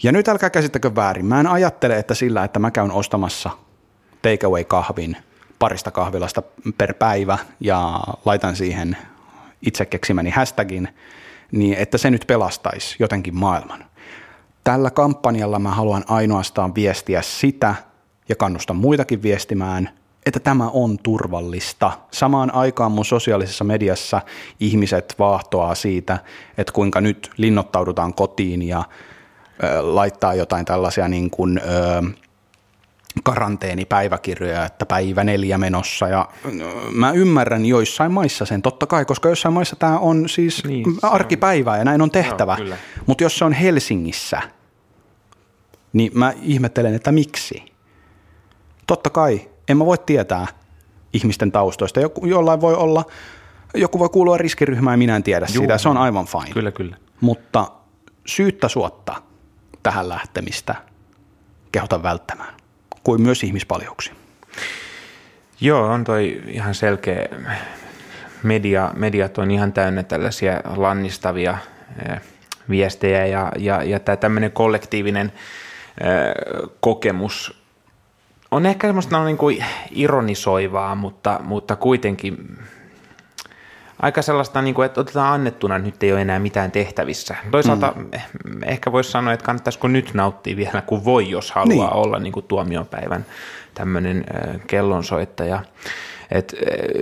Ja nyt älkää käsittäkö väärin. Mä en ajattele, että sillä, että mä käyn ostamassa takeaway-kahvin parista kahvilasta per päivä ja laitan siihen itse keksimäni hashtagin, niin että se nyt pelastaisi jotenkin maailman. tällä kampanjalla mä haluan ainoastaan viestiä sitä ja kannustan muitakin viestimään, että tämä on turvallista. Samaan aikaan mun sosiaalisessa mediassa ihmiset vaahtoaa siitä, että kuinka nyt linnoittaudutaan kotiin ja ö, laittaa jotain tällaisia niin kuin, ö, karanteenipäiväkirjoja, että päivä neljä menossa ja mä ymmärrän joissain maissa sen totta kai, koska jossain maissa tämä on siis niin, arkipäivää ja näin on tehtävä, no, mutta jos se on Helsingissä, niin mä ihmettelen, että miksi. Totta kai, en mä voi tietää ihmisten taustoista, joku, jollain voi olla, joku voi kuulua riskiryhmään ja minä en tiedä Juu, sitä, se on aivan fine. Kyllä, kyllä. Mutta syyttä suotta tähän lähtemistä kehotan välttämään kuin myös ihmispaljoksia. Joo, on toi ihan selkeä. Media, mediat on ihan täynnä tällaisia lannistavia eh, viestejä ja, ja, ja tämä tämmöinen kollektiivinen eh, kokemus on ehkä semmoista no, niin kuin ironisoivaa, mutta, mutta kuitenkin aika sellaista, niin kuin, että otetaan annettuna, nyt ei ole enää mitään tehtävissä. Toisaalta mm. ehkä voisi sanoa, että kannattaisiko nyt nauttia vielä, kun voi, jos haluaa niin. olla niin kuin tuomiopäivän tämmöinen kellonsoittaja. Et,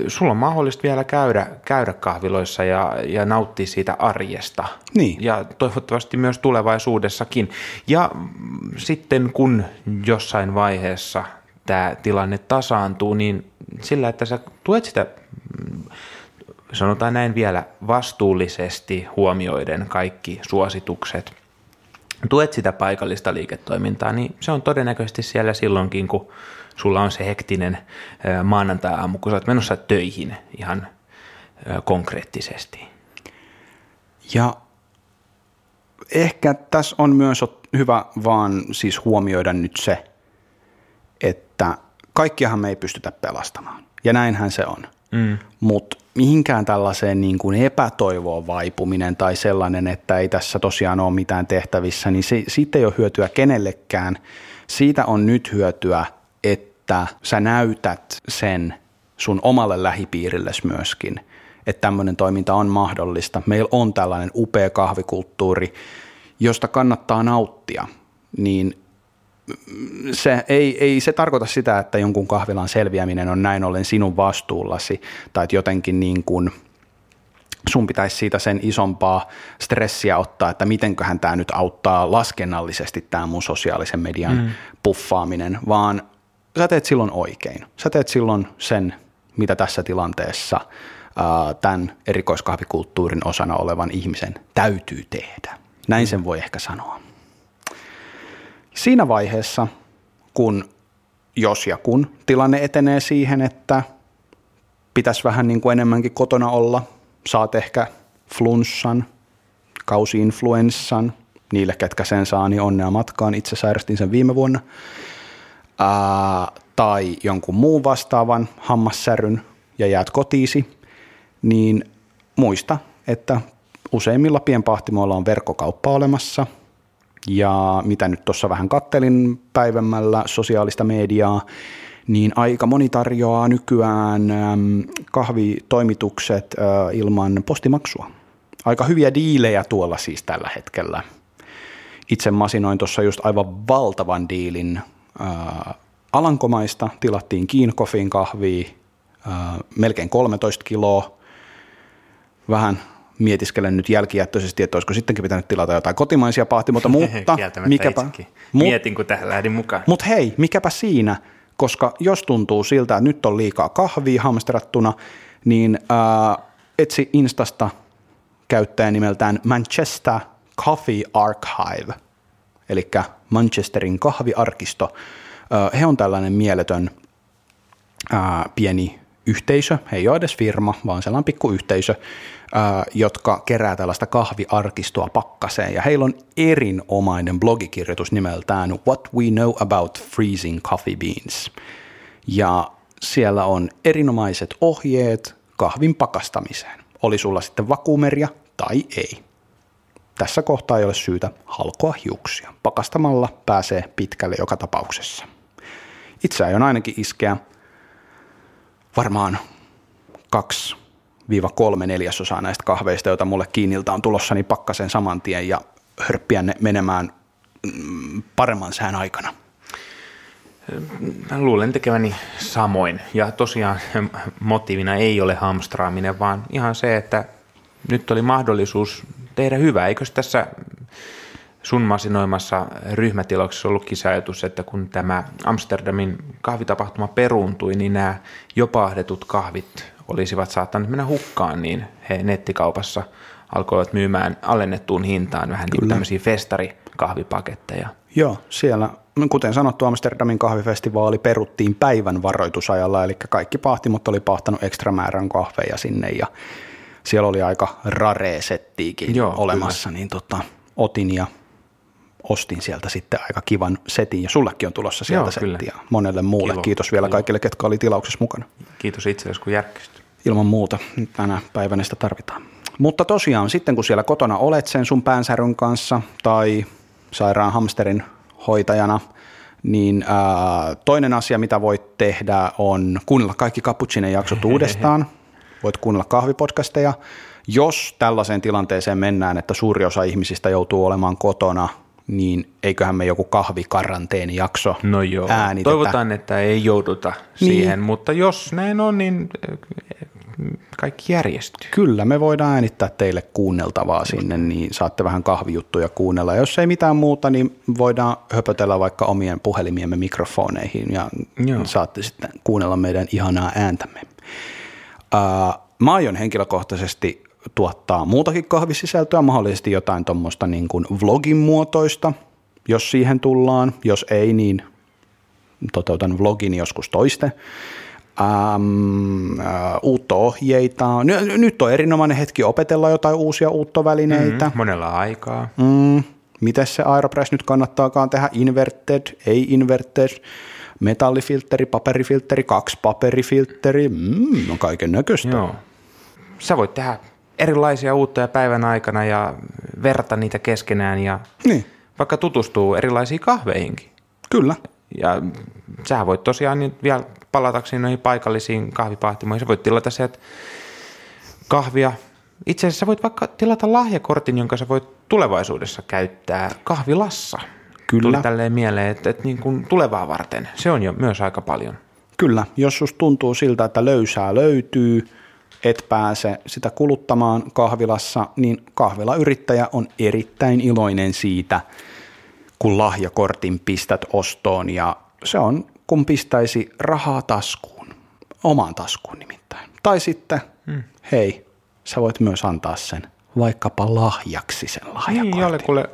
sulla on mahdollista vielä käydä, käydä kahviloissa ja, ja nauttia siitä arjesta. Niin. Ja toivottavasti myös tulevaisuudessakin. Ja sitten kun jossain vaiheessa tämä tilanne tasaantuu, niin sillä, että sä tuet sitä sanotaan näin vielä vastuullisesti huomioiden kaikki suositukset, tuet sitä paikallista liiketoimintaa, niin se on todennäköisesti siellä silloinkin, kun sulla on se hektinen maanantai-aamu, kun sä oot menossa töihin ihan konkreettisesti. Ja ehkä tässä on myös hyvä vaan siis huomioida nyt se, että kaikkiahan me ei pystytä pelastamaan. Ja näinhän se on. Mm. Mutta mihinkään tällaiseen niin kuin epätoivoon vaipuminen tai sellainen, että ei tässä tosiaan ole mitään tehtävissä, niin se, siitä ei ole hyötyä kenellekään. Siitä on nyt hyötyä, että sä näytät sen sun omalle lähipiirillesi myöskin, että tämmöinen toiminta on mahdollista. Meillä on tällainen upea kahvikulttuuri, josta kannattaa nauttia, niin se ei, ei se tarkoita sitä, että jonkun kahvilan selviäminen on näin ollen sinun vastuullasi tai että jotenkin niin kuin sun pitäisi siitä sen isompaa stressiä ottaa, että mitenköhän tämä nyt auttaa laskennallisesti tämä mun sosiaalisen median mm. puffaaminen, vaan sä teet silloin oikein. Sä teet silloin sen, mitä tässä tilanteessa tämän erikoiskahvikulttuurin osana olevan ihmisen täytyy tehdä. Näin sen voi ehkä sanoa. Siinä vaiheessa, kun jos ja kun tilanne etenee siihen, että pitäisi vähän niin kuin enemmänkin kotona olla, saat ehkä flunssan, kausiinfluenssan, niille, ketkä sen saa, niin onnea matkaan. Itse sairastin sen viime vuonna. Ää, tai jonkun muun vastaavan hammassäryn ja jäät kotiisi, niin muista, että useimmilla pienpahtimoilla on verkkokauppa olemassa – ja mitä nyt tuossa vähän kattelin päivämällä sosiaalista mediaa, niin aika moni tarjoaa nykyään kahvitoimitukset ilman postimaksua. Aika hyviä diilejä tuolla siis tällä hetkellä. Itse masinoin tuossa just aivan valtavan diilin Alankomaista, tilattiin Kiinkofin kahvia, melkein 13 kiloa, vähän mietiskelen nyt jälkijättöisesti, että olisiko sittenkin pitänyt tilata jotain kotimaisia pahtimoita, mutta <laughs> mikäpä, mu- Mietin, kun tähän lähdin mukaan. Mutta hei, mikäpä siinä, koska jos tuntuu siltä, että nyt on liikaa kahvia hamstrattuna, niin äh, etsi Instasta käyttäjän nimeltään Manchester Coffee Archive, eli Manchesterin kahviarkisto. Äh, he on tällainen mieletön äh, pieni yhteisö, he ei ole edes firma, vaan sellainen pikku yhteisö, jotka kerää tällaista kahviarkistoa pakkaseen. Ja heillä on erinomainen blogikirjoitus nimeltään What We Know About Freezing Coffee Beans. Ja siellä on erinomaiset ohjeet kahvin pakastamiseen. Oli sulla sitten vakuumeria tai ei. Tässä kohtaa ei ole syytä halkoa hiuksia. Pakastamalla pääsee pitkälle joka tapauksessa. Itse aion ainakin iskeä varmaan kaksi kolme neljäsosaa näistä kahveista, joita mulle kiinniltä on tulossa, niin pakkasen saman tien ja hörppiä ne menemään mm, paremman sään aikana? Mä luulen tekeväni samoin. Ja tosiaan motiivina ei ole hamstraaminen, vaan ihan se, että nyt oli mahdollisuus tehdä hyvää. Eikö tässä sun masinoimassa ryhmätilauksessa ollutkin se ajatus, että kun tämä Amsterdamin kahvitapahtuma peruuntui, niin nämä jopahdetut kahvit olisivat saattaneet mennä hukkaan, niin he nettikaupassa alkoivat myymään alennettuun hintaan vähän niin tämmöisiä festarikahvipaketteja. Joo, siellä, kuten sanottu, Amsterdamin kahvifestivaali peruttiin päivän varoitusajalla, eli kaikki pahtimot oli pahtanut ekstra määrän kahveja sinne ja siellä oli aika rare settiikin Joo, olemassa, kyllä. niin tota, otin ja ostin sieltä sitten aika kivan setin, ja sullekin on tulossa sieltä Joo, settiä monelle muulle. Kilo, Kiitos vielä kilo. kaikille, ketkä oli tilauksessa mukana. Kiitos itsellesi, kun järkkysit. Ilman muuta, tänä päivänä sitä tarvitaan. Mutta tosiaan, sitten kun siellä kotona olet sen sun päänsäryn kanssa tai sairaan hamsterin hoitajana, niin ää, toinen asia, mitä voit tehdä, on kuunnella kaikki Cappuccinen jaksot <laughs> uudestaan. Voit kuunnella kahvipodcasteja. Jos tällaiseen tilanteeseen mennään, että suuri osa ihmisistä joutuu olemaan kotona niin eiköhän me joku kahvikaranteenijakso No joo, äänitetä. toivotaan, että ei jouduta niin. siihen, mutta jos näin on, niin kaikki järjestyy. Kyllä, me voidaan äänittää teille kuunneltavaa sinne, niin saatte vähän kahvijuttuja kuunnella. Jos ei mitään muuta, niin voidaan höpötellä vaikka omien puhelimiemme mikrofoneihin ja Joo. saatte sitten kuunnella meidän ihanaa ääntämme. Uh, mä aion henkilökohtaisesti tuottaa muutakin kahvisisältöä, mahdollisesti jotain tuommoista niin kuin vlogin muotoista, jos siihen tullaan. Jos ei, niin toteutan vlogin joskus toiste. Ähm, äh, uutta ohjeita. Nyt on erinomainen hetki opetella jotain uusia uuttovälineitä. Mm, monella aikaa. Mm, miten se Aeropress nyt kannattaakaan tehdä? Inverted, ei inverted, metallifiltteri, paperifiltteri, kaksi paperifiltteri, mm, on kaiken näköistä. Joo. Sä voit tehdä erilaisia uutta ja päivän aikana ja verta niitä keskenään ja niin. vaikka tutustuu erilaisiin kahveihinkin. Kyllä. Ja sä voit tosiaan niin vielä palatakseni noihin paikallisiin kahvipahtimoihin, sä voit tilata sieltä kahvia. Itse asiassa voit vaikka tilata lahjakortin, jonka sä voit tulevaisuudessa käyttää kahvilassa. Kyllä. Tuli tälleen mieleen, että, että niin kuin tulevaa varten. Se on jo myös aika paljon. Kyllä, jos susta tuntuu siltä, että löysää löytyy – et pääse sitä kuluttamaan kahvilassa, niin kahvilayrittäjä on erittäin iloinen siitä, kun lahjakortin pistät ostoon ja se on, kun pistäisi rahaa taskuun, omaan taskuun nimittäin. Tai sitten, hmm. hei, sä voit myös antaa sen vaikkapa lahjaksi sen lahjakortin. Niin, jollekulle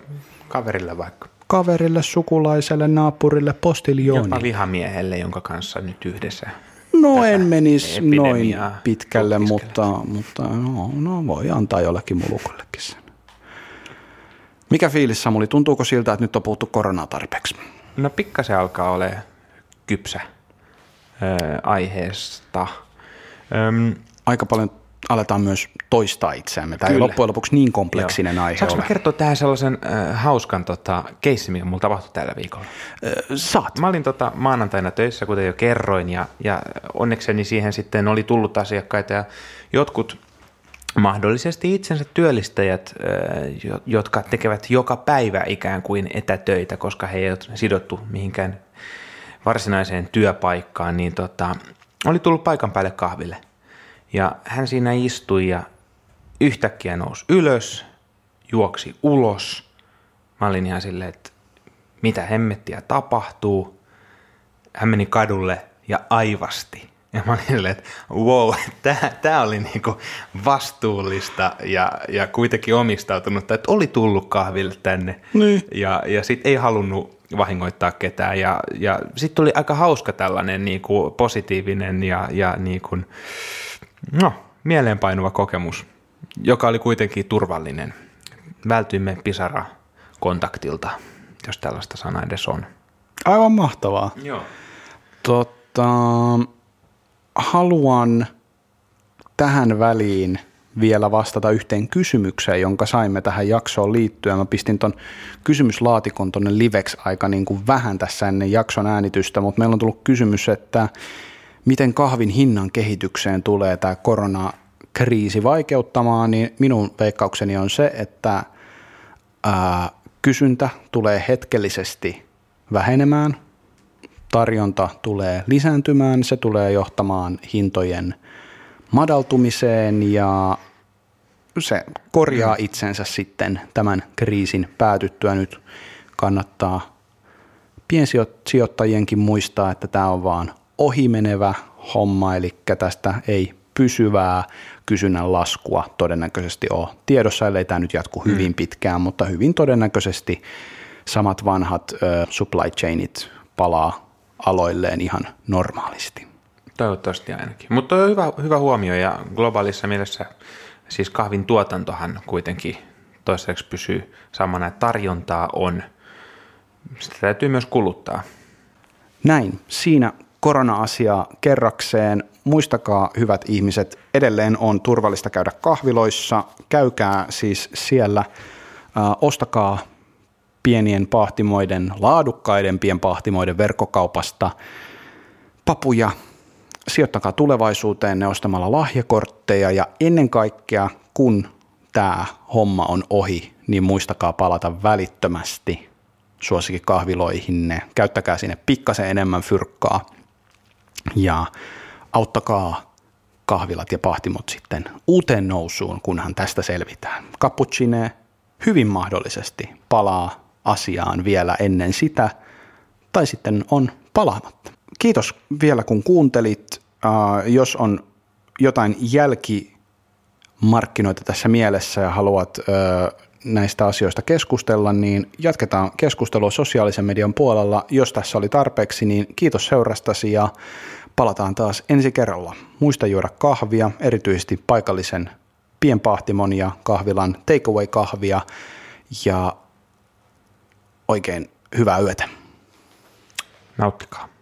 kaverille vaikka. Kaverille, sukulaiselle, naapurille, postiljoonille. Jopa vihamiehelle, jonka kanssa nyt yhdessä No en menisi noin pitkälle, mutta, mutta no, no, voi antaa jollekin mulukollekin sen. Mikä fiilis Samuli, tuntuuko siltä, että nyt on puhuttu koronaa tarpeeksi? No pikkasen alkaa olla kypsä ö, aiheesta. Öm, Aika paljon aletaan myös toistaa itseämme. Tämä Kyllä. ei loppujen lopuksi niin kompleksinen Joo. aihe Saanko ole. kertoa tähän sellaisen äh, hauskan tota, keissin, mikä mulla tapahtui tällä viikolla? Äh, saat. Mä olin tota, maanantaina töissä, kuten jo kerroin, ja, ja onnekseni siihen sitten oli tullut asiakkaita, ja jotkut mahdollisesti itsensä työllistäjät, jotka tekevät joka päivä ikään kuin etätöitä, koska he eivät sidottu mihinkään varsinaiseen työpaikkaan, niin tota, oli tullut paikan päälle kahville. Ja hän siinä istui ja yhtäkkiä nousi ylös, juoksi ulos. Mä olin ihan silleen, että mitä hemmettiä tapahtuu. Hän meni kadulle ja aivasti. Ja mä olin silleen, että wow, tämä oli niinku vastuullista ja, ja kuitenkin omistautunut, että oli tullut kahville tänne. Niin. Ja, ja sitten ei halunnut vahingoittaa ketään. Ja, ja sitten tuli aika hauska tällainen niinku positiivinen ja, ja niinku, No, mieleenpainuva kokemus, joka oli kuitenkin turvallinen. Vältyimme pisara-kontaktilta, jos tällaista sanaa edes on. Aivan mahtavaa. Joo. Tota, haluan tähän väliin vielä vastata yhteen kysymykseen, jonka saimme tähän jaksoon liittyen. Mä pistin ton kysymyslaatikon tonne liveksi aika niin kuin vähän tässä ennen jakson äänitystä, mutta meillä on tullut kysymys, että miten kahvin hinnan kehitykseen tulee tämä koronakriisi vaikeuttamaan, niin minun veikkaukseni on se, että ää, kysyntä tulee hetkellisesti vähenemään, tarjonta tulee lisääntymään, se tulee johtamaan hintojen madaltumiseen ja se korjaa mm. itsensä sitten tämän kriisin päätyttyä. Nyt kannattaa piensijoittajienkin muistaa, että tämä on vaan ohimenevä homma, eli tästä ei pysyvää kysynnän laskua todennäköisesti ole tiedossa, ellei tämä nyt jatku mm. hyvin pitkään, mutta hyvin todennäköisesti samat vanhat ö, supply chainit palaa aloilleen ihan normaalisti. Toivottavasti ainakin. Mutta on hyvä, hyvä huomio ja globaalissa mielessä siis kahvin tuotantohan kuitenkin toistaiseksi pysyy samana, että tarjontaa on. Sitä täytyy myös kuluttaa. Näin. Siinä korona-asiaa kerrakseen. Muistakaa, hyvät ihmiset, edelleen on turvallista käydä kahviloissa. Käykää siis siellä, äh, ostakaa pienien pahtimoiden, laadukkaiden pienpahtimoiden verkkokaupasta papuja, sijoittakaa tulevaisuuteen ne ostamalla lahjakortteja ja ennen kaikkea, kun tämä homma on ohi, niin muistakaa palata välittömästi suosikkikahviloihinne. Käyttäkää sinne pikkasen enemmän fyrkkaa ja auttakaa kahvilat ja pahtimot sitten uuteen nousuun, kunhan tästä selvitään. Cappuccine hyvin mahdollisesti palaa asiaan vielä ennen sitä, tai sitten on palaamatta. Kiitos vielä kun kuuntelit. Jos on jotain jälkimarkkinoita tässä mielessä ja haluat näistä asioista keskustella, niin jatketaan keskustelua sosiaalisen median puolella. Jos tässä oli tarpeeksi, niin kiitos seurastasi ja palataan taas ensi kerralla. Muista juoda kahvia, erityisesti paikallisen pienpahtimon ja kahvilan takeaway-kahvia ja oikein hyvää yötä. Nauttikaa.